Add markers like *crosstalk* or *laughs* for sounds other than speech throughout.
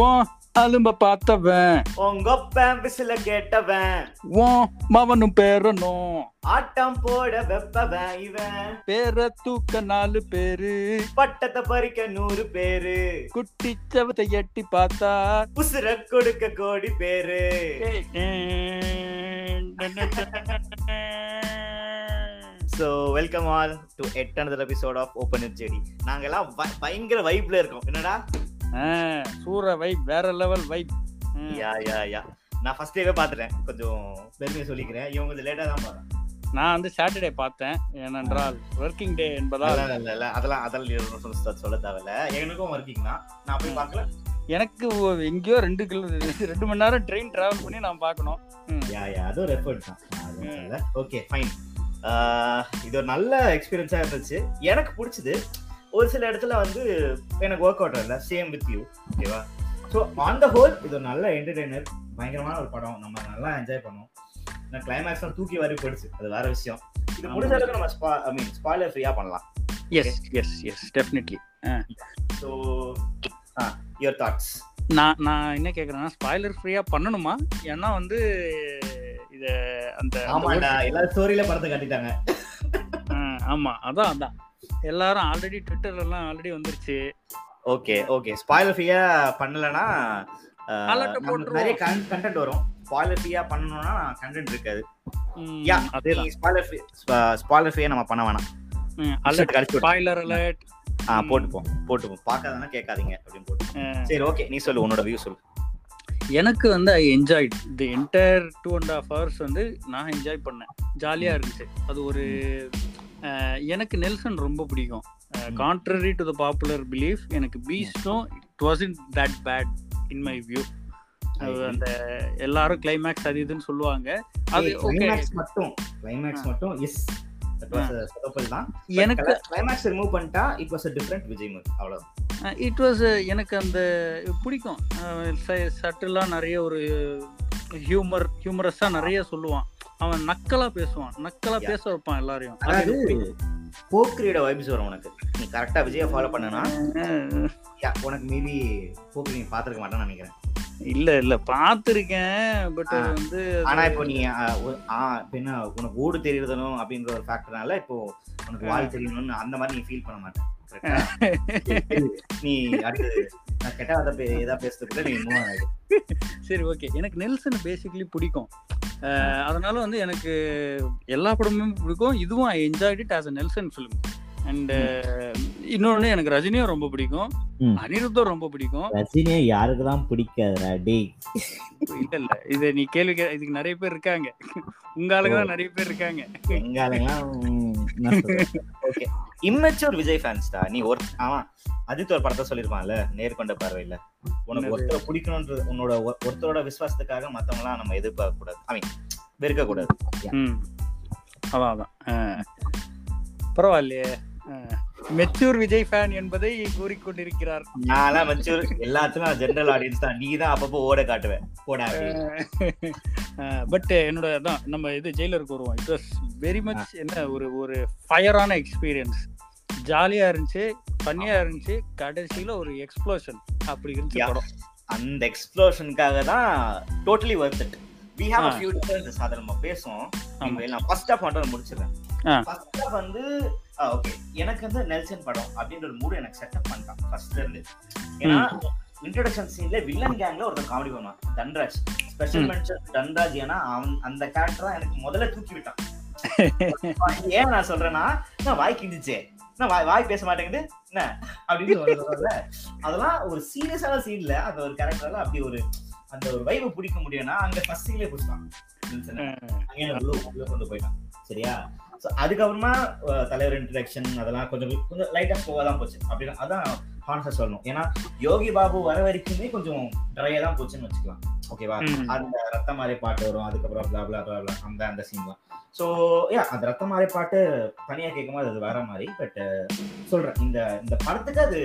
உன் அலும்ப பார்த்தவன் உங்க பேம்பிஸ்ல கேட்டவன். உன் மவனும் பேரனும் ஆட்டம் போட வெப்பவன் இவன். பேர தூக்க நாலு பேரு பட்டத்தை பறிக்க நூறு பேரு. குட்டி சவத்தை எட்டி பார்த்தா. உசுர கொடுக்க கோடி பேரு. So welcome all to yet another episode of open JD நாங்கெல்லாம் பயங்கர வைப்ல இருக்கோம். என்னடா? சூற வைப் வேற லெவல் வைப் யா யா யா. நான் ஃபர்ஸ்ட் டேவே பார்த்துட்டேன். கொஞ்சம் பெருமையை சொல்லிக்கிறேன். இவங்க கொஞ்சம் லேட்டாக தான் பார்த்தேன் நான் வந்து சாட்டர்டே பார்த்தேன். ஏனென்றால் ஒர்க்கிங் டே என்பதால் இல்ல, இல்ல, அதெல்லாம் அதெல்லாம் சொல்ல சொல்ல தேவையில்ல. எனக்கும் ஒர்க்கிங் தான். நான் போய் பார்க்கல. எனக்கு எங்கேயோ ரெண்டு கிலோ ரெண்டு மணி நேரம் ட்ரெயின் டிராவல் பண்ணி நான் பார்க்கணும். யா யா. அது ஒரு எஃபர்ட் தான். ஓகே ஃபைன் இது ஒரு நல்ல எக்ஸ்பீரியன்ஸாக இருந்துச்சு. எனக்கு பிடிச்சது ஒரு சில இடத்துல வந்து எனக்கு ஒர்க் அவுட் இல்லை சேம் வித் யூ ஓகேவா ஸோ ஆன் த ஹோல் இது ஒரு நல்ல என்டர்டெய்னர் பயங்கரமான ஒரு படம். நம்ம நல்லா என்ஜாய் பண்ணோம். நான் கிளைமேக்ஸ்லாம் தூக்கி வாரி போயிடுச்சு. அது வேற விஷயம். இது முடிஞ்ச அளவுக்கு நம்ம ஸ்பா ஐ மீன் ஸ்பாய்லர் ஃப்ரீயாக பண்ணலாம். Yes yes yes definitely so ah. Your thoughts நான் நான் என்ன கேக்குறேன்னா ஸ்பாய்லர் ஃப்ரீயா பண்ணணுமா? ஏன்னா வந்து இத அந்த ஆமாண்டா. எல்லா ஸ்டோரியில படத்தை காட்டிட்டாங்க. ஆமா. அதான் அதான். எல்லாரும் ஆல்ரெடி ட்விட்டர்ல எல்லாம் ஆல்ரெடி வந்துருச்சு. ஓகே ஓகே ஸ்பாயிலர் ஃப்ரீயா பண்ணலனா. நிறைய கண்டென்ட் வரும். ஸ்பாயிலர் ஃப்ரீயா பண்ணணும்னா கண்டென்ட் இருக்காது. யா அதேதான் ஸ்பாயிலர் ஃப்ரீ ஸ்பாயிலர் ஃப்ரீயா நம்ம பண்ண வேணாம். அலர்ட் கழிச்சு ஸ்பாய்லர் அலர்ட் ஆ போட்டுப்போம் போட்டுப்போம். பார்க்காதனா கேட்காதீங்க அப்படின்னு போட்டு சரி ஓகே நீ சொல்லு உன்னோட வியூ சொல்லு. எனக்கு வந்து I enjoy the entire two and half hours வந்து நான் என்ஜாய் பண்ணேன். ஜாலியா இருந்துச்சு. அது ஒரு எனக்கு நெல்சன் ரொம்ப பிடிக்கும். Contrary to the popular belief எனக்கு பீஸ்டும் it was in that bad in my view அந்த எல்லாரும் கிளைமேக்ஸ் அது இதுன்னு சொல்லுவாங்க. அது ஓகே கிளைமேக்ஸ் மட்டும் கிளைமேக்ஸ் மட்டும் எஸ் எனக்கு கிளைமேக்ஸ் ரிமூவ் பண்ணிட்டா it was a different Vijay it was எனக்கு அந்த பிடிக்கும். சட்டிலாக நிறைய ஒரு ஹியூமர் ஹியூமரஸாக நிறைய சொல்லுவான். அவன் நக்கலா பேசுவான் நக்கலா. பேச வைப்பான் எல்லாரையும் அது அதாவது. போக்கிரியோட வைப்ஸ் வரும் உனக்கு நீ கரெக்டா விஜயை ஃபாலோ பண்ணனா *laughs* உனக்கு மேபி போக்கிரி நீ பாத்துருக்க மாட்டேன்னு நினைக்கிறேன் இல்ல இல்ல. பார்த்துருக்கேன் பட். வந்து ஆனா இப்போ நீ என்ன உனக்கு ஓடு தெரியறதுனும் அப்படின்ற ஒரு ஃபேக்டர்னால இப்போ உனக்கு வால் தெரியணும்னு அந்த மாதிரி நீ ஃபீல் பண்ண மாட்டேன்? *laughs* நீ அடுத்து நான் கெட்ட பே- ஏதா பேசுறதுக்குள்ள நீ மூவ் ஆயிடு. சரி ஓகே எனக்கு நெல்சன் பேசிக்கலி பிடிக்கும். அதனால வந்து எனக்கு எல்லா படமும் பிடிக்கும். இதுவும் I enjoyed it as a Nelson film and இன்னொன்னு எனக்கு ரஜினியும் ரொம்ப பிடிக்கும். அனிருத்தும் ரொம்ப பிடிக்கும். ரஜினியை யாருக்கு தான் பிடிக்காதுடா டேய். இல்ல இல்ல இது நீ கேள்வி கே- இதுக்கு நிறைய பேர் இருக்காங்க. உங்க ஆளுங்க தான் நிறைய பேர் இருக்காங்க. எங்காலெல்லாம் ஓகே. இம்மெச்சூர் விஜய் ஃபேன்ஸ் தான் நீ ஒரு ஆமா அஜித் ஒரு படத்தை சொல்லிருப்பான்ல நேர்கொண்ட பார்வையில. உனக்கு? ஒருத்தரை பிடிக்கணும்ன்ற உன்னோட ஒருத்தரோட விசுவாசத்துக்காக மத்தவங்களாம் நம்ம எதிர்பார்க்க கூடாது ஐ மீன் வெறுக்க கூடாது அதான் அதான். பரவாயில்லையே. மெச்சூர் விஜய் ஃபேன் என்பதை கூறிக்கொண்டிருக்கிறார். நான்லாம் மெச்சூர். எல்லாத்துக்கும் ஜெனரல் ஆடியன்ஸ் தான். நீ தான் அப்பப்போ ஓட காட்டுவேன் போடா. பட் என்னோட அதான் நம்ம இது ஜெயிலருக்கு வருவோம். இட் வாஸ் வெரி மச் என்ன ஒரு ஒரு ஃபயரான எக்ஸ்பீரியன்ஸ் ஜாலியா இருந்துச்சு ஃபன்னியா இருந்துச்சு கடைசியில ஒரு எக்ஸ்ப்ளோஷன் அப்படி இருந்துச்சு. படம். அந்த எக்ஸ்ப்ளோஷனுக்காக தான் totally worth it we have a few differences. அதை நம்ம பேசுவோம். நான் ஃபர்ஸ்ட் ஹாஃப் மட்டும் முடிச்சிடுறேன். ஃபர்ஸ்ட் ஹாஃப் வந்து ஓகே எனக்கு வந்து நெல்சன் படம் அப்படின்ற ஒரு மூடு எனக்கு செட்டப் பண்ணிட்டான் ஃபர்ஸ்ட்ல இருந்து. ஏன்னா இன்ட்ரோடக்ஷன் சீன்ல வில்லன் கேங்ல ஒருத்தர் காமெடி பண்ணுவான் தன்ராஜ். ஸ்பெஷல். மென்ஷன் தன்ராஜ் ஏன்னா அவன் அந்த கேரக்டர் தான் எனக்கு முதல்ல தூக்கி விட்டான். *laughs* ஏன் நான் சொல்றேன்னா நான் வாய் கிண்டுச்சே. நான் வாய் பேச மாட்டேங்குது. என்ன அப்படின்னு *laughs* அதெல்லாம் ஒரு சீரியஸான சீன்ல அந்த ஒரு கேரக்டர்ல அப்படி ஒரு அந்த ஒரு வைவை பிடிக்க முடியும்னா அங்க ஃபர்ஸ்ட் சீன்லயே பிடிச்சான். அங்கே உள்ள கொண்டு போயிட்டான். சரியா? ஸோ அதுக்கப்புறமா தலைவர் இன்ட்ரடக்ஷன் அதெல்லாம் கொஞ்சம் கொஞ்சம் லைட்டா ஸ்லோவா தான் போச்சு. அப்படின்னா அதான் ஹானஸா சொல்லணும். ஏன்னா யோகி பாபு வர வரைக்குமே கொஞ்சம் ட்ரையா தான் போச்சுன்னு வச்சுக்கலாம். ஓகேவா. அந்த ரத்த மாறி பாட்டு வரும் அதுக்கப்புறம் blah blah blah அந்த அந்த சீன் தான். ஸோ யா அந்த ரத்த மாறி பாட்டு தனியா கேட்கும்போது அது வேற மாதிரி பட் சொல்றேன். இந்த இந்த படத்துக்கு அது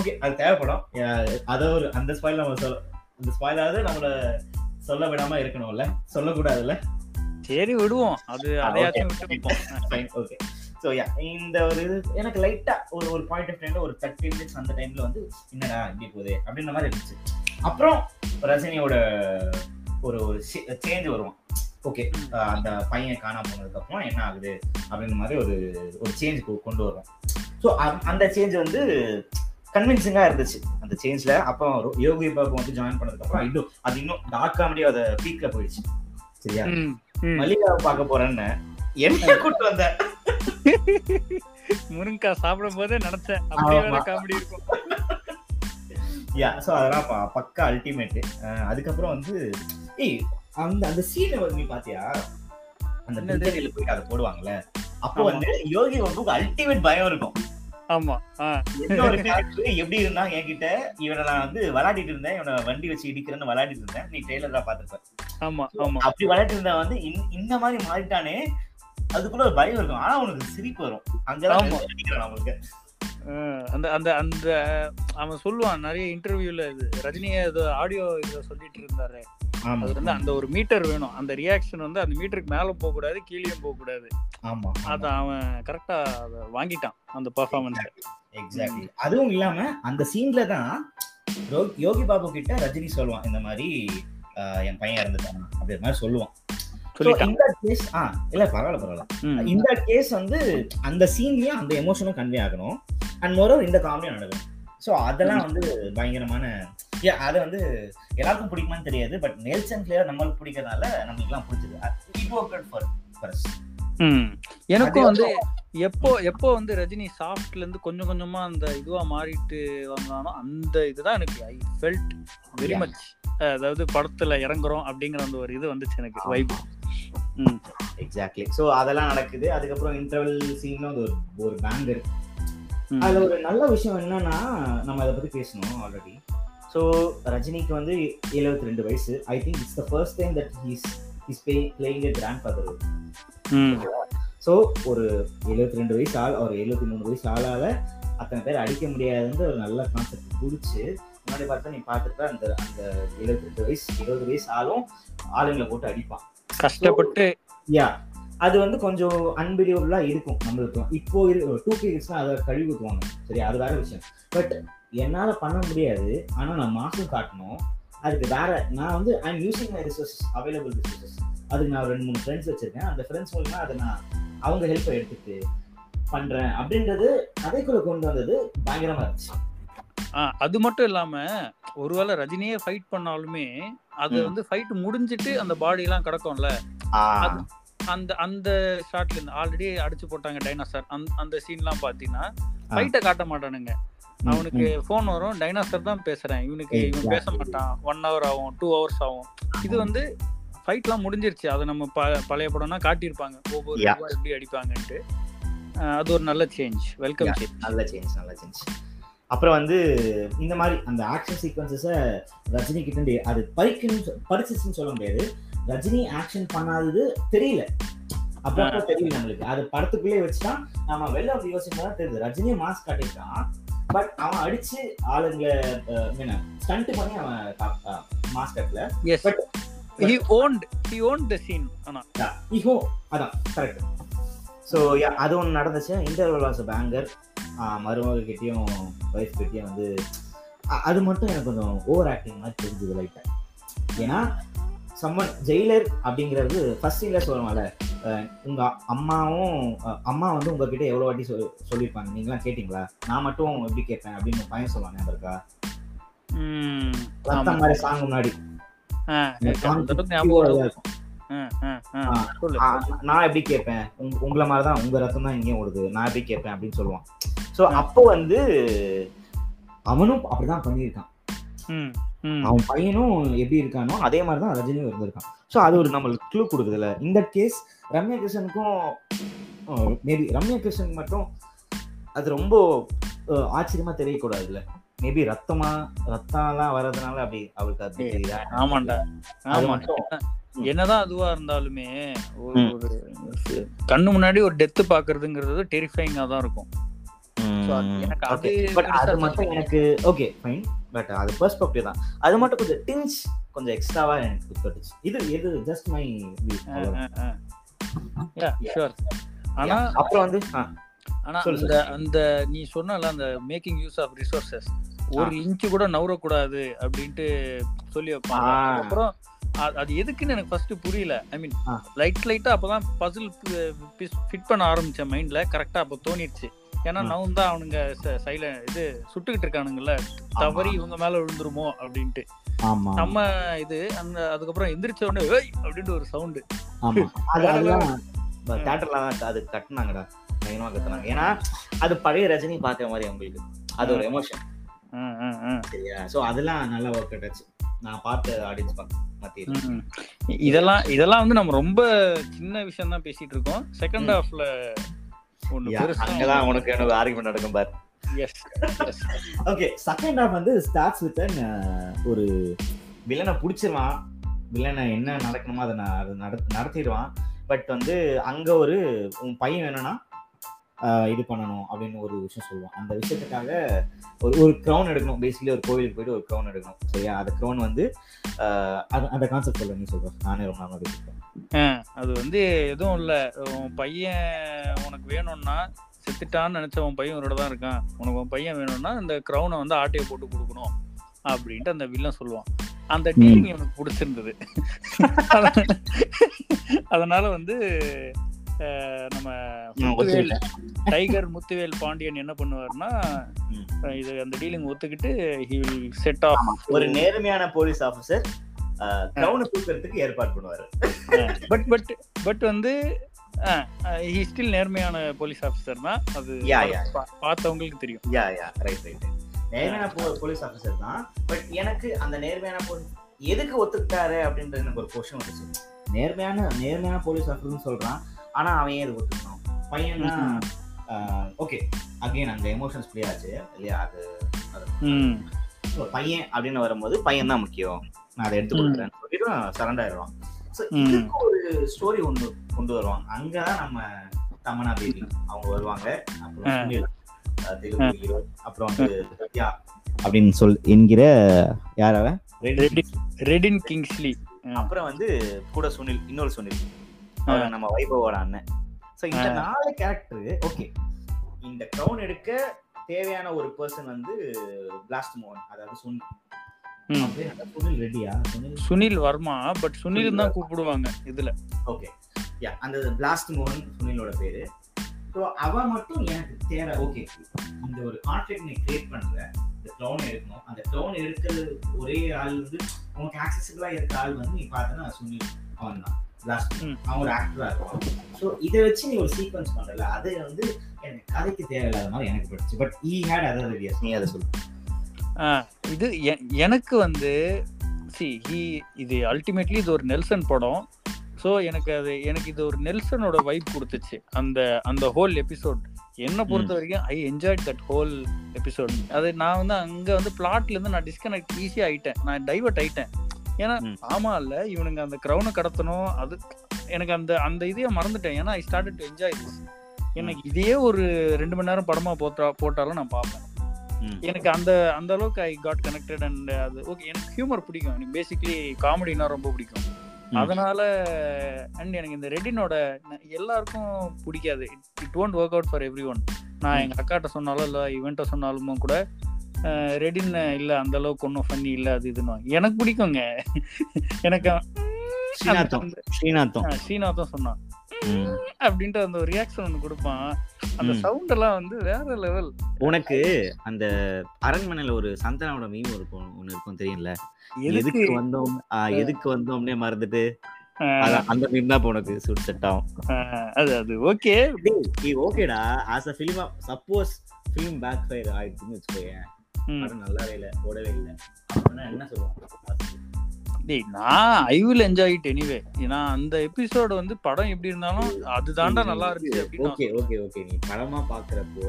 ஓகே அது தேவைப்படும். அதை ஒரு அந்த ஸ்பாயில் நம்ம சொல்ல அந்த ஸ்பாயிலாவது நம்மள சொல்ல விடாம இருக்கணும்ல. சொல்லக்கூடாதுல்ல. சரி விடுவோம். அது அதையாச்சும். விட்டு ஓகே ஸோ யா இந்த ஒரு இது எனக்கு லைட்டா ஒரு ஒரு பாயிண்ட் ஆஃப் டைம்ல ஒரு தேர்ட்டி மினிட்ஸ் அந்த டைம்ல வந்து என்னடா இப்படி போகுது? அப்படின்ற மாதிரி இருந்துச்சு. அப்புறம் ரஜினியோட ஒரு ஒரு சேஞ்ச் வருவான். ஓகே அந்த பையன் காணாம போனதுக்கு அப்புறம் என்ன ஆகுது? அப்படின்ற மாதிரி ஒரு ஒரு சேஞ்ச் கொண்டு வருவோம் ஸோ அந்த சேஞ்ச் வந்து கன்வின்சிங்கா இருந்துச்சு. அந்த சேஞ்ச்ல அப்போ யோகி பாபு வந்து ஜாயின் பண்ணதுக்கு அப்புறம் இன்னும் அது இன்னும் டார்க் காமெடி அத பீக்ல போயிடுச்சு. சரியா. மல்லிகாவை பார்க்க போறேன்னு என்ன கூட்டு வந்த? முருங்கக்காய் சாப்பிடும் போதே நினைச்சேன். அப்படியே. காமெடி இருக்கும். யா ஸோ அதெல்லாம் பக்கா அல்டிமேட் அதுக்கப்புறம் வந்து ஏய் அந்த அந்த சீனை வந்து நீ பாத்தியா? அந்த? பிரியாணியில போய் அதை போடுவாங்கல்ல. அப்போ. வந்து யோகி வந்து அல்டிமேட் பயம் இருக்கும். ஆமா எப்படி இருந்தா என்கிட்ட இவனை நான் வந்து விளையாடிட்டு இருந்தேன் இவனை வண்டி வச்சு இடிக்கிறேன்னு விளையாடிட்டு இருந்தேன். நீ ட்ரெய்லர் தான் பாத்துருப்ப ஆமா ஆமா. அப்படி விளையாட்டு இருந்தா வந்து இந்த- மாதிரி மாறிட்டானே அதுக்குள்ள ஒரு பயம் இருக்கும். ஆனா உனக்கு சிரிப்பு வரும். அங்கதான் ஆமா. அந்த அந்த அந்த அவன் சொல்லுவான் நிறைய இன்டர்வியூல இது ரஜினியே ஏதோ ஆடியோ இதை சொல்லிட்டு இருந்தாரு. அது வந்து அந்த ஒரு மீட்டர் வேணும். அந்த ரியாக்ஷன் வந்து அந்த மீட்டருக்கு மேல போக கூடாது கீழேயும் போக கூடாது ஆமா. அத அவன் கரெக்டா அதை வாங்கிட்டான் அந்த பர்ஃபார்மன்ஸ் எக்ஸாக்ட்லி அதுவும் இல்லாம அந்த சீன்ல தான் யோகி பாபு கிட்ட ரஜினி சொல்லுவான் இந்த மாதிரி என் பையன் இறந்துட்டான். அப்படின்ற மாதிரி சொல்லுவான். இந்த கேஸ் ஆ இல்ல பரவாயில்ல பரவாயில்ல. இந்த கேஸ் வந்து அந்த சீன்லயும் அந்த எமோஷனும் கன்வே ஆகணும். அண்ட் மோரோவர் இந்த காமெடியும் நடக்கும். ஸோ அதெல்லாம் வந்து பயங்கரமான அது வந்து எல்லாருக்கும் பிடிக்குமான்னு தெரியாது. பட் நெல்சன் கிளியர் நம்மளுக்கு பிடிக்கிறதுனால நம்மளுக்குலாம் பிடிச்சது. இட் ஒர்க் ஃபார் ஃபர்ஸ்ட் ம். எனக்கும் வந்து எப்போ எப்போ வந்து ரஜினி சாஃப்ட்ல இருந்து கொஞ்சம் கொஞ்சமா அந்த இதுவா மாறிட்டு வந்தானோ அந்த இதுதான் எனக்கு ஐ ஃபெல்ட் வெரி. மச் அதாவது படத்துல இறங்குறோம் அப்படிங்கிற அந்த ஒரு இது வந்துச்சு எனக்கு. வைப் எக்ஸாக்ட்லி ஸோ அதெல்லாம் நடக்குது. அதுக்கப்புறம் இன்டர்வல் சீன்ல ஒரு ஒரு பேங்கர் ம். அதுல ஒரு நல்ல விஷயம் என்னன்னா நம்ம அதை பத்தி பேசணும் ஆல்ரெடி ஸோ ரஜினிக்கு வந்து 72 ரெண்டு வயசு I think it's the first time that he's is be playing a grandfather. So ஒரு 72 ரெண்டு வயசு ஆள் ஒரு 73 மூணு வயசு ஆளால அத்தனை பேர் அடிக்க முடியாதுன்ற ஒரு நல்ல கான்செப்ட் பிடிச்சி முன்னாடி பார்த்தா நீ பார்த்துட்டு அந்த அந்த 72 ரெண்டு வயசு இருபது வயசு ஆளும் ஆளுங்களை போட்டு அடிப்பான். கஷ்டப்பட்டு யா அது வந்து கொஞ்சம் அன்பிலியபிளா இருக்கும் நம்மளுக்கு. இப்போ டூ பீரியட்ஸ்னா அதை கழுவி ஊற்றுவாங்க சரி அது வேற விஷயம். பட் என்னால பண்ண முடியாது. ஆனா நான் மாசம் காட்டணும். அதுக்கு வேற நான் வந்து I using my resources available resources அதுக்கு நான் ரெண்டு மூணு ஃப்ரெண்ட்ஸ் வச்சிருக்கேன். அந்த ஃப்ரெண்ட்ஸ் மூலமா அதை நான் அவங்க ஹெல்ப்பை எடுத்துட்டு பண்றேன். அப்படின்றது கதைக்குள்ள கொண்டு வந்தது பயங்கரமா இருந்துச்சு. அது மட்டும் இல்லாம ஒருவேளை ரஜினியே ஃபைட் பண்ணாலுமே அது. வந்து ஃபைட் முடிஞ்சிட்டு அந்த பாடி எல்லாம் கிடக்கும்ல அந்த அந்த ஷாட்ல இருந்து ஆல்ரெடி அடிச்சு போட்டாங்க டைனாசர் அந்த அந்த சீன்லாம் பாத்தீங்கன்னா ஃபைட்டை காட்ட மாட்டானுங்க. அவனுக்கு ஃபோன் வரும் டைனாசர் தான் பேசுறேன். இவனுக்கு இவன் பேச. மாட்டான். ஒன் ஹவர் ஆகும் டூ ஹவர்ஸ் ஆகும். இது வந்து ஃபைட்லாம் முடிஞ்சிருச்சு. அதை நம்ம ப- பழைய படம்னா காட்டியிருப்பாங்க. ஒவ்வொரு எப்படி அடிப்பாங்கன்ட்டு. அது ஒரு நல்ல சேஞ்ச் வெல்கம். சேஞ்ச் நல்ல சேஞ்ச் நல்ல சேஞ்ச் அப்புறம் வந்து இந்த மாதிரி அந்த ஆக்ஷன் சீக்வன்சஸை ரஜினி கிட்ட அது பறிக்குன்னு பறிச்சிச்சுன்னு சொல்ல முடியாது. ரஜினி ஆக்ஷன் பண்ணாதது தெரியல. அப்பப்போ தெரியல நம்மளுக்கு. அது படத்துக்குள்ளே வச்சுதான் நம்ம வெளில அப்படி தான் தெரியுது. ரஜினியை மாஸ்க் காட்டிருக்கான் பட் அவன் அடிச்சு ஆளுங்களை ஸ்டண்ட் பண்ணி அவன் மாஸ்க் கட்டல But- he won't he won't the scene ஆனா. இஹோ அதான் கரெக்ட் ஸோ அது ஒன்று நடந்துச்சு. இன்டர்வல் வாஸ் பேங்கர் மருமகிட்டையும் ஒய்ஃப் கிட்டேயும் வந்து அது மட்டும் எனக்கு கொஞ்சம் ஓவர் ஆக்டிங் மாதிரி தெரிஞ்சது லைட்டாக ஏன்னா சம்மன் ஜெயிலர் அப்படிங்கிறது ஃபர்ஸ்ட் சீன்ல சொல்லுவாங்கல்ல அஹ் உங்க அம்மாவும் அம்மா வந்து உங்ககிட்ட எவ்வளோ வாட்டி சொல் சொல்லியிருப்பாங்க. நீங்களாம் கேட்டிங்களா? நான் மட்டும் எப்படி கேட்பேன் அப்படின்னு பையன் சொல்லுவாங்க ஞாபகம் இருக்கா? ரத்தம். மாதிரி சாங் முன்னாடி. அந்த நான் எப்படி கேட்பேன்? உங்க- உங்களை மாதிரி தான் உங்க ரத்தம் தான் இங்கேயும் ஓடுது. நான் எப்படி கேட்பேன் அப்படின்னு சொல்லுவான். ஸோ அப்போ வந்து அவனும் அப்படிதான் பண்ணியிருக்கான். அவன் பையனும் எப்படி இருக்கானோ அதே மாதிரி தான் ரஜினியும் இருந்திருக்கான். ஸோ அது ஒரு நம்மளுக்கு க்ளூ கொடுக்குதுல்ல இந்த கேஸ் ரம்யா கிருஷ்ணனுக்கும் மேபி ரம்யா கிருஷ்ணன் மட்டும் அது ரொம்ப ஆச்சரியமா தெரியக்கூடாதுல்ல. மேபி ரத்தமா ரத்தம்லாம் வர்றதுனால அப்படி அவளுக்கு அது தெரியுதா? ஆமாண்டா. அது ஆமா. மட்டும். என்னதான் அதுவா இருந்தாலுமே ஒரு கண்ணு முன்னாடி ஒரு டெத்து பாக்குறதுங்கிறது டெரிஃபைங்கா தான் இருக்கும். எனக்கு அது பட் அது பெருசா மட்டும் தெரியல. எனக்கு ஓகே ஃபைன் பட் அது பெர்ஸ்பெக்டிவ் தான். அது மட்டும் கொஞ்சம் டிஞ்ச் கொஞ்சம் எக்ஸ்ட்ராவா எனக்கு தட்டுச்சு இது இது ஜஸ்ட் மை ஷூர் ஆனா அப்புறம் வந்து ஆனா அந்த அந்த நீ சொன்னல அந்த மேக்கிங் யூஸ் ஆஃப் ரிசோர்சஸ் ஒரு இன்ச்சு கூட நவரக்கூடாது அப்படின்ட்டு சொல்லி வைப்பாங்க. அப்புறம் அது எதுக்குன்னு எனக்கு ஃபர்ஸ்ட் புரியல. ஐ மீன். லைட் லைட்டா அப்பதான் பசில் ஃபிட் பண்ண ஆரம்பிச்ச மைண்ட்ல கரெக்டா அப்ப தோணிடுச்சு. ஏன்னா. நவுன் தான் அவனுங்க சைல இது சுட்டுக்கிட்டு இருக்கானுங்கல்ல. தவறி இவங்க மேல விழுந்துருமோ அப்படின்ட்டு. ஆமா. நம்ம இது அந்த அதுக்கப்புறம் எந்திரிச்ச உடனே ஏய்! அப்படின்ட்டு ஒரு சவுண்டு. தேட்டர்ல அது கட்டுனாங்கடா. பயங்கரமா கத்துனாங்க ஏன்னா அது பழைய ரஜினி பார்த்த மாதிரி அவங்களுக்கு. அது ஒரு எமோஷன் சரியா? சோ அதெல்லாம் நல்லா ஒர்க் அவுட் ஆச்சு. நான் பார்த்த ஆடியன்ஸ் மத்தியில். இதெல்லாம் இதெல்லாம் வந்து நம்ம ரொம்ப சின்ன விஷயம் தான் பேசிட்டு இருக்கோம். செகண்ட். ஹாஃப்ல அங்கதான் உனக்கு எனக்கு ஆர்குமெண்ட் நடக்கும் பாரு. எஸ் ஓகே செகண்ட் ஹாஃப் வந்து ஸ்டார்ட்ஸ் வித் ஒரு வில்லனை பிடிச்சிருவான். வில்லனை என்ன நடக்கணுமோ அதை அதை நட- நடத்திடுவான். பட் வந்து அங்க ஒரு உன் பையன் வேணும்னா இது பண்ணணும் அப்படின்னு ஒரு விஷயம் சொல்லுவான். அந்த விஷயத்துக்காக ஒரு ஒரு க்ரௌன் எடுக்கணும். பேசிக்கலி ஒரு கோவிலுக்கு போயிட்டு ஒரு க்ரௌன் எடுக்கணும். சரியா? அந்த க்ரௌன் வந்து அந்த கான்செப்ட் சொல்ல நீ சொல்ற நானே ரொம்ப நாள் பேசிட்டேன் அது வந்து எதுவும் இல்ல. உன் பையன் உனக்கு வேணும்னா செத்துட்டான்னு நினைச்ச உன் பையன் உன்னோட தான் இருக்கான். உனக்கு உன் பையன் வேணும்னா இந்த க்ரௌனை வந்து ஆட்டையை போட்டு கொடுக்கணும் அப்படின்ட்டு அந்த வில்லன் சொல்லுவான். அந்த டீலிங் எனக்கு பிடிச்சிருந்தது. அதனால வந்து நம்ம டைகர் முத்துவேல் பாண்டியன் என்ன. அஹ், இது அந்த டீலிங் ஒத்துக்கிட்டு ஹி வில் செட் ஆஃப் ஒரு நேர்மையான போலீஸ் ஆபீசர் க்ரௌனை தூக்கிறதுக்கு ஏற்பாடு பண்ணுவாரு. பட் பட் பட் வந்து ஹி ஸ்டில் நேர்மையான போலீஸ் ஆஃபீஸர் தான். அது yeah. பா- பார்த்தவங்களுக்கு தெரியும். யா யா ரைட் ரைட் நேர்மையான போலீஸ் ஆஃபீஸர் தான். பட் எனக்கு அந்த நேர்மையான போலீஸ் எதுக்கு ஒத்துக்கிட்டாரு அப்படின்ற எனக்கு ஒரு கொஸ்டின் வந்துச்சு நேர்மையான நேர்மையான போலீஸ் ஆஃபீஸர்னு சொல்றான். ஆனா அவன் ஏன் ஒத்துக்கணும் பையன் ஓகே அகைன் அந்த எமோஷன்ஸ் ப்ளே ஆச்சு. இல்லையா? அது பையன் அப்படின்னு வரும்போது பையன் தான் முக்கியம். நான் அதை எடுத்து கொடுக்குறேன்னு சொல்லிட்டு சரண்டர் ஆயிடுவான் ஸோ ம். இதுக்கு ஒரு ஸ்டோரி ஒன்று கொண்டு வருவாங்க. அங்கதான் நம்ம தமனா பேபி அவங்க வருவாங்க. அப்புறம் அப்புறம் வந்து அப்படின்னு சொல் என்கிற யார் அவன்? ரெடி. ரெடின் கிங்ஸ்லி. அப்புறம் வந்து கூட சுனில் இன்னொரு சுனில். நம்ம வைபவோட அண்ணன். ஸோ இந்த. நாலு கேரக்டர் ஓகே இந்த க்ரௌன் எடுக்க தேவையான ஒரு பர்சன் வந்து பிளாஸ்ட் மோகன் அதாவது சுனில். சுனில் வர்மா பட் சுனில் தான் கூப்பிடுவாங்க இதுல. ஓகே. யா அந்த பிளாஸ்ட் மோகன் சுனிலோட பேரு. ஸோ அவன் மட்டும் எனக்கு தேவை ஓகே. இந்த ஒரு கான்ஃபிளிக் நீ கிரியேட் பண்ற இந்த க்ரௌன் எடுக்கணும். அந்த க்ரௌன் எடுக்கிறது ஒரே ஆள் வந்து உனக்கு ஆக்சசிபிளா இருக்க ஆள் வந்து நீ பார்த்தனா சுனில் அவன் தான். ம். அவன் ஒரு ஆக்டரா இருப்பான். ஸோ இதை வச்சு நீ ஒரு சீக்வன்ஸ் பண்றல அது வந்து எனக்கு கதைக்கு தேவையில்லாத மாதிரி எனக்கு பட்டுச்சு but I had other ideas நீ அதை சொல்லு. இது எனக்கு வந்து சி ஹி இது அல்டிமேட்லி இது ஒரு நெல்சன் படம். ஸோ எனக்கு அது எனக்கு இது ஒரு நெல்சனோட வைப் கொடுத்துச்சு. அந்த அந்த ஹோல் எபிசோட் என்னை பொறுத்த வரைக்கும் I enjoy that whole episode அது நான் வந்து அங்க வந்து பிளாட்ல இருந்து நான் டிஸ்கனெக்ட் ஈஸியா ஆயிட்டேன். நான் டைவர்ட் ஆயிட்டேன். ஏன்னா. ஆமா இல்ல இவனுங்க அந்த க்ரௌனை கடத்தணும். அது எனக்கு அந்த அந்த இதையே மறந்துட்டேன். ஏன்னா I started to enjoy this எனக்கு இதையே ஒரு ரெண்டு மணி நேரம் படமா போட்டா போட்டாலும் நான் பார்ப்பேன். எனக்கு அந்த அந்த அளவுக்கு ஐ காட் கனெக்டட் அண்ட் அது ஓகே எனக்கு ஹியூமர் பிடிக்கும். எனக்கு பேசிக்கலி காமெடினா ரொம்ப பிடிக்கும். அதனால அண்ட் எனக்கு இந்த ரெடினோட எல்லாருக்கும் பிடிக்காது. It won't work out for everyone நான் எங்க அக்காட்ட சொன்னாலும் இல்லை இவன்ட்ட சொன்னாலுமோ கூட அஹ், ரெடின் இல்ல அந்த அளவுக்கு ஒன்றும் ஃபன்னி இல்ல அது இதுன்னு எனக்கு பிடிக்குங்க. எனக்கு ஸ்ரீநாத்தம். ஸ்ரீநாத்தம். ஸ்ரீநாத்தும் சொன்னான். ம். அப்படின்ட்டு அந்த ஒரு ரியாக்ஷன் ஒன்று கொடுப்பான். அந்த. சவுண்ட் எல்லாம் வந்து வேற லெவல் உனக்கு அந்த அரண்மனையில ஒரு சந்தனாவோட மீம் இருக்கும் ஒண்ணு இருக்கும் தெரியல எதுக்கு? வந்தோம்? எதுக்கு வந்தோம்னே மறந்துட்டு அந்த மீம் தான் உனக்கு சூட் செட் ஆகும். அது அது. ஓகே. நீ ஓகேடா. As a film suppose film backfire ஆயிடுச்சுன்னு வச்சுக்கோயேன். படம் நல்லாவே இல்ல ஓடவே இல்ல. அப்படின்னா என்ன சொல்லுவாங்க டேய் நான் I will enjoy it anyway ஏன்னா அந்த எபிசோடு வந்து படம் எப்படி இருந்தாலும் அதுதான்டா நல்லா அப்படின்னு ஓகே ஓகே ஓகே நீ படமா பாக்குறப்போ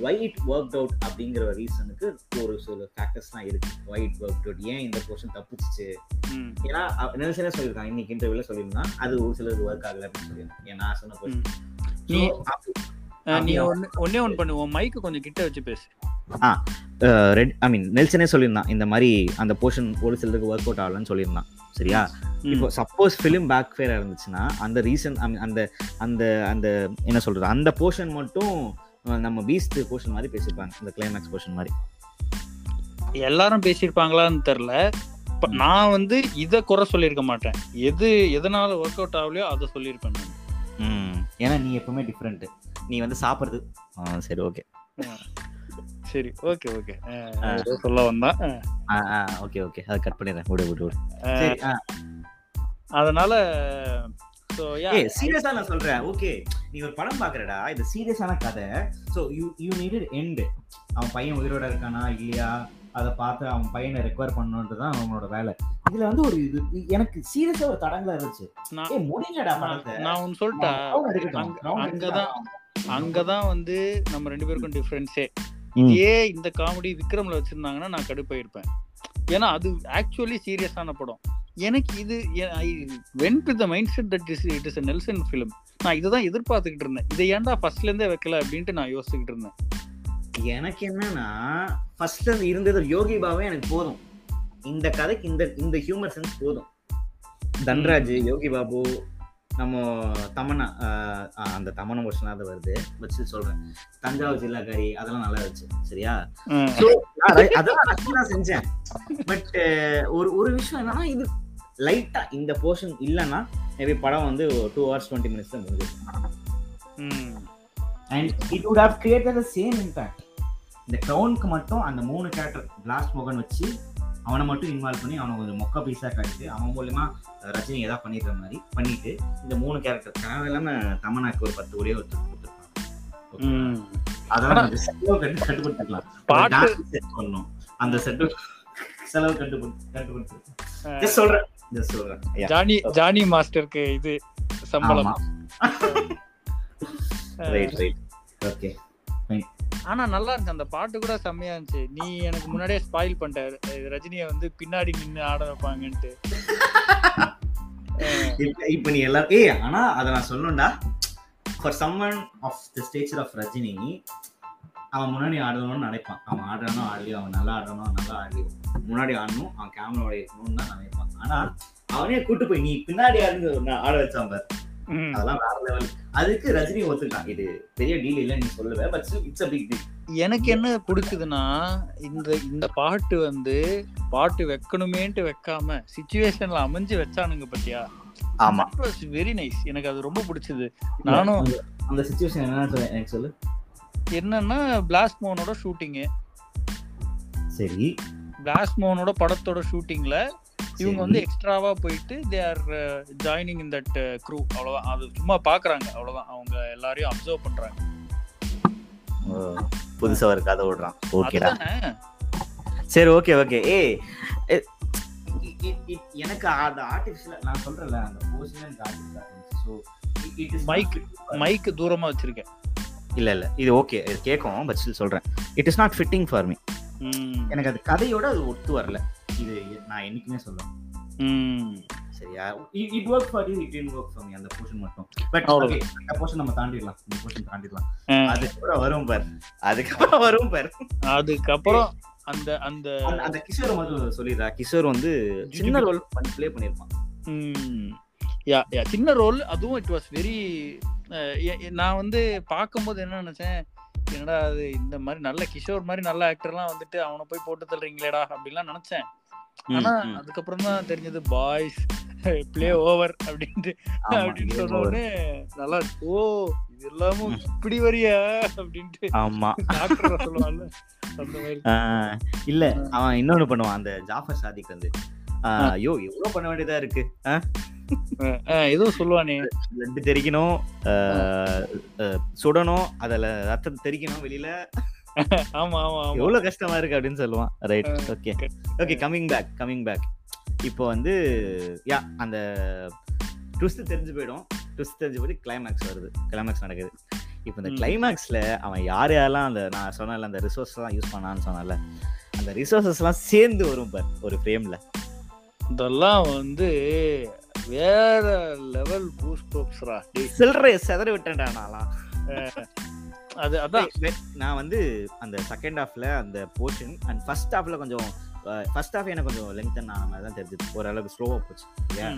வை இட் ஒர்க் அவுட் அப்படிங்கிற ரீசனுக்கு ஒரு சில ஃபேக்டர்ஸ்லாம் இருக்கு. வை இட் ஒர்க் அவுட் ஏன் இந்த போர்ஷன் தப்பிச்சிச்சு? ம், ஏன்னா நெல்சனே சொல்லியிருக்கான் இன்னைக்கு இன்டர்வியூல சொல்லியிருந்தான் அது ஒரு சிலருக்கு ஒர்க் ஆகல அப்படின்னு சொல்லியிருந்தான் ஏன் நான் சொன்ன. போர்ஷன் நீ? ஒன்னு ஒன்னே ஒன்று பண்ணு உன் மைக்கு கொஞ்சம் கிட்ட வச்சு பேசு. ரெட் ஐ மீன் நெல்சனே சொல்லியிருந்தான் இந்த மாதிரி அந்த போர்ஷன் ஒரு சிலருக்கு ஒர்க் அவுட் ஆகலன்னு சொல்லியிருந்தான் சரியா? இப்போ சப்போஸ் ஃபிலிம் பேக் ஃபேர் இருந்துச்சுன்னா அந்த ரீசன் அந்த அந்த அந்த என்ன சொல்றது அந்த போர்ஷன் மட்டும் நம்ம பீஸ்ட் போர்ஷன் மாதிரி பேசியிருப்பாங்க இந்த கிளைமேக்ஸ் போர்ஷன் மாதிரி. எல்லாரும் பேசியிருப்பாங்களான்னு தெரில இப்ப நான் வந்து இதை குறை சொல்லியிருக்க மாட்டேன். எது எதனால ஒர்க் அவுட் ஆகலையோ அதை சொல்லியிருப்பேன் ஏன்னா நீ எப்பவுமே டிஃப்ரெண்ட் நீ வந்து சாப்பிடுறது. சரி ஓகே. சரி ஓகே ஓகே. சொல்ல வந்தான் ஓகே ஓகே. அதை கட் பண்ணிடுறேன். விடு விடு அதனால யா ஏய் சீரியஸா நான் சொல்றேன். ஓகே நீ ஒரு படம் பாக்குறடா இது சீரியஸான கதை. So you you needed end அவன் பையன் உயிரோட இருக்கானா இல்லையா? அதை பார்த்து அவன் பையனை ரெக்வயர் பண்ணணுன்றது தான் அவனோட வேலை. இதுல வந்து ஒரு இது எனக்கு சீரியஸா ஒரு தடங்களா இருந்துச்சு. நான் முடியலடா நான் படத்தை. நான் ஒன்று சொல்லிட்டா Round எடுக்கட்டும். அங்க- Round அங்கதான். அங்கதான் வந்து நம்ம ரெண்டு பேருக்கும் டிஃப்ரென்ஸே. இதே இந்த காமெடி விக்ரம்ல வச்சிருந்தாங்கன்னா நான் கடுப்பாயிருப்பேன். ஏன்னா அது ஆக்சுவலி சீரியஸான படம். எனக்கு இது I went with the mindset that is it is a Nelson film நான் இதை தான் எதிர்பார்த்துக்கிட்டு இருந்தேன். இதை ஏன்டா ஃபர்ஸ்ட்ல இருந்தே வைக்கல அப்படின்ட்டு நான் யோசிச்சுக்கிட்டு இருந்தேன். எனக்கு என்னன்னா ஃபர்ஸ்ட் அது இருந்தது யோகி பாவே எனக்கு போதும். இந்த கதைக்கு இந்த இந்த ஹியூமர் சென்ஸ் போதும். தன்ராஜ் யோகி பாபு நம்ம ஆஹ் அந்த தமன்னா வருஷனாவது வருது. வச்சு சொல்றேன். தஞ்சாவூர் ஜில்லாக்காரி அதெல்லாம் நல்லா இருந்துச்சு. சரியா? அதெல்லாம் நான் செஞ்சேன். பட் ஒரு ஒரு விஷயம் என்னன்னா இது லைட்டா இந்த போர்ஷன் இல்லைன்னா மேபி படம் வந்து டூ ஹவர்ஸ் டுவெண்ட்டி மினிட்ஸ் தான் முடிஞ்சது ம். And it would have created the same impact இந்த டவுனுக்கு மட்டும் அந்த மூணு கேரக்டர் பிளாஸ்ட் மோகன் வச்சு அவனை மட்டும் இன்வால்வ் பண்ணி அவனை கொஞ்சம் மொக்க பீஸா காட்டிட்டு அவன் மூலியமா ரஜினி ஏதாவது பண்ணிடுற மாதிரி பண்ணிட்டு இந்த மூணு கேரக்டர் தேவை இல்லாம தமனாக்கு ஒரு பத்து ஒரே ஒருத்தர் கொடுத்துருப்பாங்க. ம். அதெல்லாம் செலவு கட்டு கட்டுப்படுத்திக்கலாம் பண்ணணும். அந்த செட்டு செலவு கட்டுப்படுத்தி கட்டுப்படுத்தி சொல்றேன். சொல்றேன். ஜானி ஜானி மாஸ்டருக்கு இது சம்பளம். ரைட் ரைட் ஓகே ஆனா நல்லா இருந்துச்சு. அந்த பாட்டு கூட செம்மையா இருந்துச்சு. நீ எனக்கு முன்னாடியே ஸ்பாயில் பண்ணிட்ட. இது ரஜினியை வந்து பின்னாடி நின்று ஆட வைப்பாங்கன்ட்டு. இப்ப நீ எல்லாரும் ஏய் ஆனா அத நான் சொல்லணும்டா. For someone of the stature of Rajini அவன் முன்னாடி ஆடணும்னு நினைப்பான். அவன் ஆடுறானோ ஆடலையோ அவன் நல்லா ஆடுறானோ நல்லா ஆடலையோ. முன்னாடி ஆடணும் அவன் கேமராவோட இருக்கணும்னு தான் நினைப்பான். ஆனா அவனே கூட்டு போய் நீ பின்னாடி ஆடுங்க நான் ஆட வச்சான் பாரு. அதெல்லாம் வேற லெவல் அதுக்கு ரஜினி ஒத்துக்கிட்டான். இது பெரிய டீல் இல்ல நீ சொல்லுவ but it's a big deal எனக்கு என்ன பிடிச்சதுன்னா இந்த இந்த பாட்டு வந்து பாட்டு வைக்கணுமேன்ட்டு வைக்காம சுச்சுவேஷன்ல அமைஞ்சு வச்சானுங்க பத்தியா? ஆமா. வெரி நைஸ் எனக்கு அது ரொம்ப பிடிச்சது. நானும் அந்த- சுச்சுவேஷன் என்னன்னு எனக்கு சொல்லு. என்னன்னா பிளாஸ்ட் மோனோட ஷூட்டிங்கு சரி. பிளாஸ்ட் மோனோட படத்தோட ஷூட்டிங்ல இவங்க. வந்து எக்ஸ்ட்ராவா போயிட்டு they are joining in that crew அவ்வளவுதான். அது சும்மா பாக்குறாங்க. அவ்வளவுதான். அவங்க எல்லாரையும் அப்சர்வ் பண்றாங்க. புதுசா ஒரு கதை விடுறான் ஓகேடா சரி ஓகே ஓகே இ- எனக்கு அந்த ஆர்டிஃபிஷியல் நான் சொல்றேன்ல அந்த artificial so it is Mic. Mic தூரமா வச்சிருக்கேன். இல்ல இல்ல. இது ஓகே இது கேட்கும் பட் ஸ்டில் சொல்றேன். It is not fitting for me hmm. எனக்கு அது கதையோட அது ஒத்து வரல. இது நான் என்னைக்குமே ம். சரியா? It work for you it work for me அந்த போர்ஷன் மட்டும். பட். ஓகே அந்த போர்ஷன் நம்ம தாண்டிடலாம். இந்த போர்ஷன் தாண்டிடலாம். அதுக்கப்புறம் வரும் பார். அதுக்கப்புறம் வரும் பார். அதுக்கப்புறம் அந்த அந்த அந்த- கிஷோர் மட்டும் சொல்லிடுறா. கிஷோர் வந்து சின்ன ரோல் ப்ளே பண்ணிருப்பான் ம், யா யா சின்ன ரோல் அதுவும் இட் வாஸ் வெரி நான் வந்து பார்க்கும்போது என்ன நினைச்சேன்? என்னடா அது இந்த மாதிரி நல்ல கிஷோர் மாதிரி நல்ல ஆக்டர்லாம் வந்துட்டு அவனை போய் போட்டு தள்ளுறீங்களேடா அப்படின்லாம் நினைச்சேன். ஆனா. அதுக்கப்புறம் தான் தெரிஞ்சது பாய்ஸ் ப்ளே ஓவர் அப்படின்ட்டு அப்படின்னு சொன்ன. உடனே நல்லா. ஓ இது எல்லாமும் இப்படி வரியா? அப்படின்ட்டு ஆமா. டாக்டர் இல்ல அவன் இன்னொன்னு பண்ணுவான் அந்த ஜாஃபர் சாதிக் வந்து. ஐயோ எவ்வளவு பண்ண வேண்டியதா இருக்கு? ஏதோ சொல்லுவானே. லட்டு தெரிக்கணும் சுடணும் அதுல ரத்தம் தெரிக்கணும் வெளியில. ஆமா ஆமா எவ்வளவு கஷ்டமா இருக்கு அப்படின்னு சொல்லுவான். Right okay. Okay coming back coming back இப்போ வந்து யா அந்த ட்விஸ்ட் தெரிஞ்சு போயிடும். ட்விஸ்ட் தெரிஞ்சு போயிட்டு கிளைமேக்ஸ் வருது. கிளைமேக்ஸ் நடக்குது. இப்போ இந்த. கிளைமேக்ஸ்ல அவன் யார் யாரெல்லாம் அந்த நான் சொன்னல அந்த ரிசோர்ஸ் எல்லாம் யூஸ் பண்ணான்னு சொன்னல அந்த ரிசோர்சஸ் எல்லாம் சேர்ந்து வரும் பார் ஒரு ஃப்ரேம்ல இதெல்லாம் வந்து வேற லெவல் பூஸ்டோப்ஸ்ரா சில்லறை செதற விட்டேன்டா நான்லாம். அது அதான். நான் வந்து அந்த செகண்ட் ஹாஃப்ல அந்த போர்ஷன் அண்ட் ஃபர்ஸ்ட் ஹாஃப்ல கொஞ்சம் ஃபர்ஸ்ட் ஹாஃப் எனக்கு கொஞ்சம் லெங்க் ஆன மாதிரி தான் தெரிஞ்சது. ஓரளவுக்கு ஸ்லோவா போச்சு. சரியா?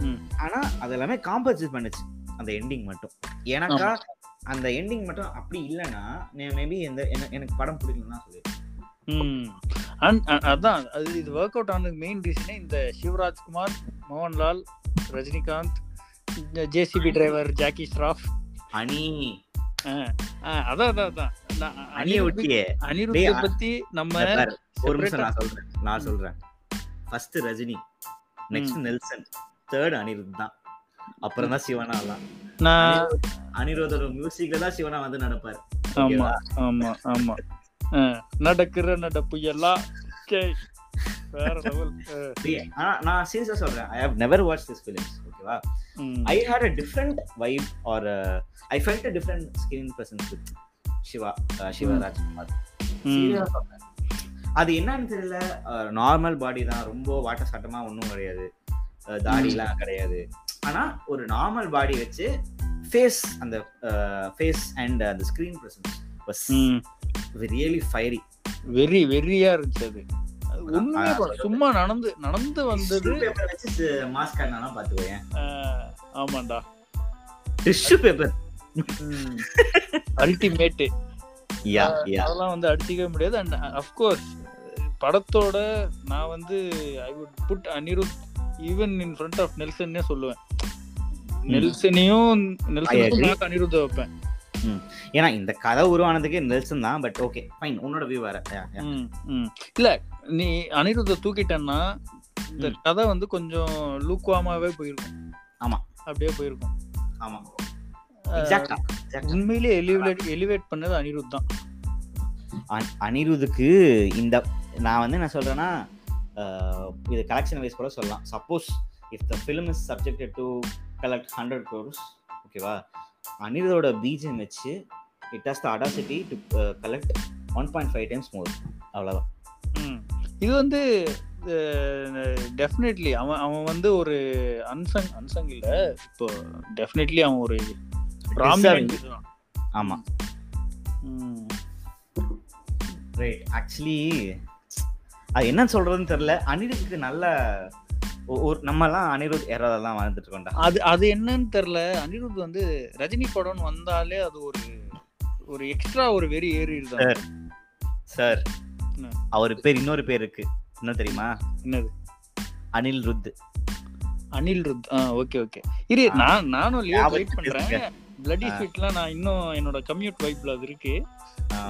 ம், ம். ஆனா அது எல்லாமே காம்பன்சேட் பண்ணுச்சு. அந்த எண்டிங் மட்டும். எனக்கா அந்த எண்டிங் மட்டும் அப்படி இல்லைன்னா மேபி இந்த என- எனக்கு படம் பிடிக்கலன்னா சொல்லிடுறேன் அதான். அது இது ஒர்க் அவுட் ஆனதுக்கு மெயின் ரீசனே இந்த சிவராஜ்குமார் மோகன்லால் ரஜினிகாந்த் ஜேசிபி டிரைவர் ஜாக்கி ஸ்ராஃப் அணி அதான் அதான் அதான். அனிருத்தை பத்தி நம்ம ஒரு நிமிஷம் separate-ஆ- நான் சொல்றேன் நான் சொல்றேன். First Rajini next Nelson third Anirudh தான். அப்புறம் தான் சிவனா நான் அனிருத்தோட மியூசிக்ல தான் சிவனா வந்து நடப்பாரு. ஆமா ஆமா ஆமா. நடக்கிற நடப்பு எல்லாம் நான் சீரியஸா சொல்றேன் I have never watch this films ஓகேவா? I hate a different vibe or I felt a different screen presence with Siva uh, ah சொல்றேன். அது என்னன்னு தெரியல. நார்மல் பாடி தான். ரொம்ப வாட்ட சட்டமா ஒன்றும் கிடையாது. அஹ் தாடிலாம் கிடையாது. ஆனா ஒரு நார்மல் பாடி வச்சு ஃபேஸ் அந்த ஃபேஸ் அண்ட் அந்த screen presence was really fiery very வெறியா இருந்துச்சு அது. ஆ, படம். சும்மா நடந்து நடந்து வந்தது மாஸ்க் காட்டினா பாத்துக்கோயேன் ஆ, ஆமாண்டா. டிஷ்யூ பேப்பர் அல்டிமேட் அதெல்லாம் வந்து அடிச்சிக்கவே முடியாது. அண்ட் அஃப்கோர்ஸ் படத்தோட நான் வந்து I would put Anirudh even in front of நெல்சன்னே சொல்லுவேன். நெல்சனையும் நெல்சனுக்கும் அனிருத்தை வைப்பேன். ஏன்னா இந்த கதை உருவானதுக்கே நெல்சன் தான் பட் ஓகே ஃபைன் உன்னோட வியூ வேற. இல்ல நீ அனிருத்தை தூக்கிட்டேன்னா இந்த. கதை வந்து கொஞ்சம் லூக்வாமாவே போயிருக்கும். ஆமா. அப்படியே போயிருக்கும். ஆமா. உண்மையிலேயே எலிவேட் எலிவேட் பண்ணது அனிருத் தான். அனிருதுக்கு இந்த நான் வந்து என்ன சொல்றேன்னா இது கலெக்ஷன் வைஸ் கூட சொல்லலாம். Suppose if the film is subjected to collect hundred crores ஓகேவா அனிருதோட பீஜம் வச்சு it has the audacity to collect one point five times more அவ்வளோதான். இது வந்து டெஃபினெட்லி அவன் அவன் வந்து ஒரு அன்சங் அன்சங் இல்ல. இப்போ டெஃபினெட்லி அவன் ஒரு prominent இதுதான். ஆமா. ம். ரைட் ஆக்சுவலி அது என்ன சொல்றதுன்னு தெரியல. அனிருத்துக்கு நல்ல ஒரு நம்மலாம் அனிருத் எல்லாம் வாழ்ந்துட்டு இருக்கோம்டா அது அது என்னன்னு தெரியல அனிருத் வந்து ரஜினி படம்னு வந்தாலே அது ஒரு ஒரு எக்ஸ்ட்ரா ஒரு வெறி ஏறிடுதான் சார் என்ன? அவர் பேர் இன்னொரு பேர் இருக்கு. என்ன தெரியுமா? என்னது? அனில் ருத். அனில் ருத் ஆ ஓகே ஓகே. இரு. நான் நானும் லியோ வெயிட் பண்றேன். பிளடி. ஸ்வீட்லாம் நான் இன்னும் என்னோட கம்யூட் வைப்ல அது இருக்கு.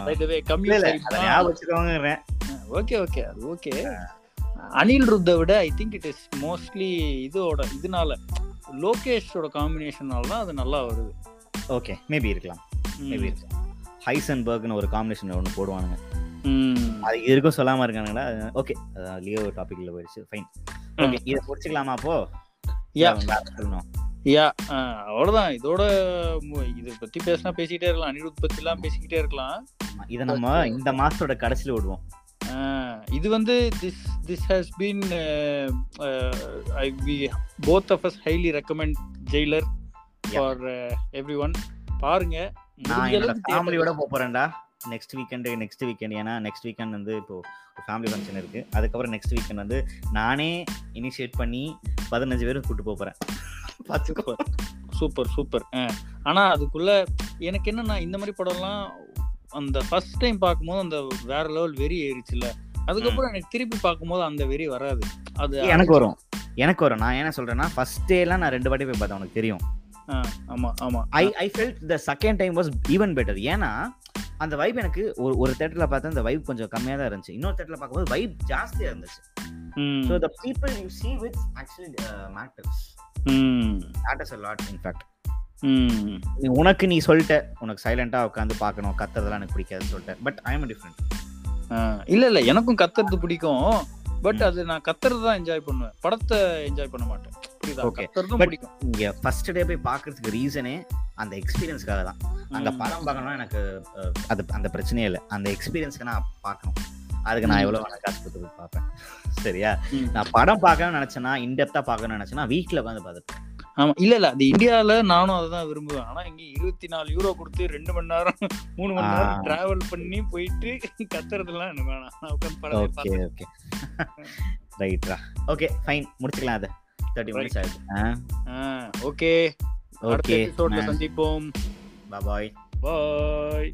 By the way commute vibe okay okay அது ஓகே. அனில் ருத்தை விட I think it is mostly இதோட இதனால லோகேஷோட காம்பினேஷனால தான் அது நல்லா வருது. ஓகே மேபி இருக்கலாம். மேபி இருக்கலாம். ஹைசன்பர்க்னு ஒரு காம்பினேஷன் ஒன்று போடுவானுங்க. அது இருக்கும் சொல்லாம இருக்கானுங்களா? ஓகே லியோ டாபிக்ல போயிடுச்சு ஃபைன் ஓகே இதை முடிச்சுக்கலாமா அப்போ? சொல்லணும். யா அவ்வளவுதான். இதோட இதை பத்தி பேசினா பேசிக்கிட்டே இருக்கலாம். அனிருத் பத்தி எல்லாம் பேசிக்கிட்டே இருக்கலாம். இதை நம்ம இந்த மாசத்தோட கடைசியில விடுவோம். இது வந்து this this has been I we both of us highly recommend Jailer for everyone பாருங்க நான் என்னோட ஃபேமிலியோட போறேன்டா நெக்ஸ்ட் வீக்கெண்டு நெக்ஸ்ட் வீக்கெண்ட் ஏன்னா நெக்ஸ்ட் வீக்கெண்ட் வந்து இப்போ ஃபேமிலி ஃபங்க்ஷன் இருக்கு. அதுக்கப்புறம் நெக்ஸ்ட் வீக்கெண்ட் வந்து நானே இனிஷியேட் பண்ணி பதினஞ்சு பேரும் கூட்டு போறேன் *laughs* பார்த்துக்கோ சூப்பர் சூப்பர். ஆனா அதுக்குள்ள எனக்கு என்னன்னா இந்த மாதிரி படம்லாம் அந்த ஃபர்ஸ்ட் டைம் பார்க்கும்போது அந்த வேற லெவல் வெறி ஏறிச்சுல அதுக்கப்புறம் எனக்கு திருப்பி பார்க்கும்போது அந்த வெறி வராது. அது எனக்கு வரும். எனக்கு வரும். நான் என்ன சொல்றேன்னா ஃபர்ஸ்ட் டேலாம் நான் ரெண்டு வாட்டி போய் பார்த்தேன் உனக்கு தெரியும். ஆமா ஆமா. I I felt the second time was even better ஏன்னா அந்த வைப் எனக்கு ஒரு ஒரு தேட்டரில் பார்த்தா அந்த வைப் கொஞ்சம் கம்மியாக தான் இருந்துச்சு. இன்னொரு தேட்டரில் பார்க்கும்போது வைப் ஜாஸ்தியாக இருந்துச்சு. So the people you see with actually matters matters a lot in fact உனக்கு நீ சொல்லிட்ட உனக்கு சைலண்டா உட்காந்து பார்க்கணும் கத்துறதெல்லாம் எனக்கு பிடிக்காதுன்னு சொல்லிட்டேன் பட் ஐ எம் டிஃப்ரெண்ட் இல்ல இல்ல எனக்கும் கத்துறது பிடிக்கும். பட். அது நான் கத்துறது தான் என்ஜாய் பண்ணுவேன். படத்தை என்ஜாய் பண்ண மாட்டேன். இங்க ஃபர்ஸ்ட் டே போய் பார்க்கறதுக்கு ரீசனே அந்த எக்ஸ்பீரியன்ஸ்க்காக தான். ம். படம் பார்க்கணும்னா எனக்கு அது அந்த பிரச்சனையே இல்லை. அந்த எக்ஸ்பீரியன்ஸ்க்கு நான் பார்க்கணும். அதுக்கு நான். எவ்வளவு வேணா காசு கொடுத்து பார்ப்பேன். சரியா. நான் படம் பார்க்கணும்னு நினைச்சேன்னா இன்டெப்தா பார்க்கணும்னு நினைச்சேன்னா வீட்ல உட்காந்து பார்த்துட்டு ஆமா இல்ல இல்ல. அது இந்தியால நானும் அதை தான் விரும்புவேன். ஆனா இங்க இருபத்தி நாலு யூரோ கொடுத்து ரெண்டு மணி நேரம் மூணு மணி நேரம். டிராவல் பண்ணி போயிட்டு கத்துறதுலாம் எனக்கு வேணாம். ஓகே ஓகே ரைட்ரா ஓகே ஃபைன் முடிச்சுக்கலாம் அதை. தேர்ட்டி மினிட்ஸ் ஆயிடுச்சு ஓகே ஓகே சந்திப்போம். Bye bye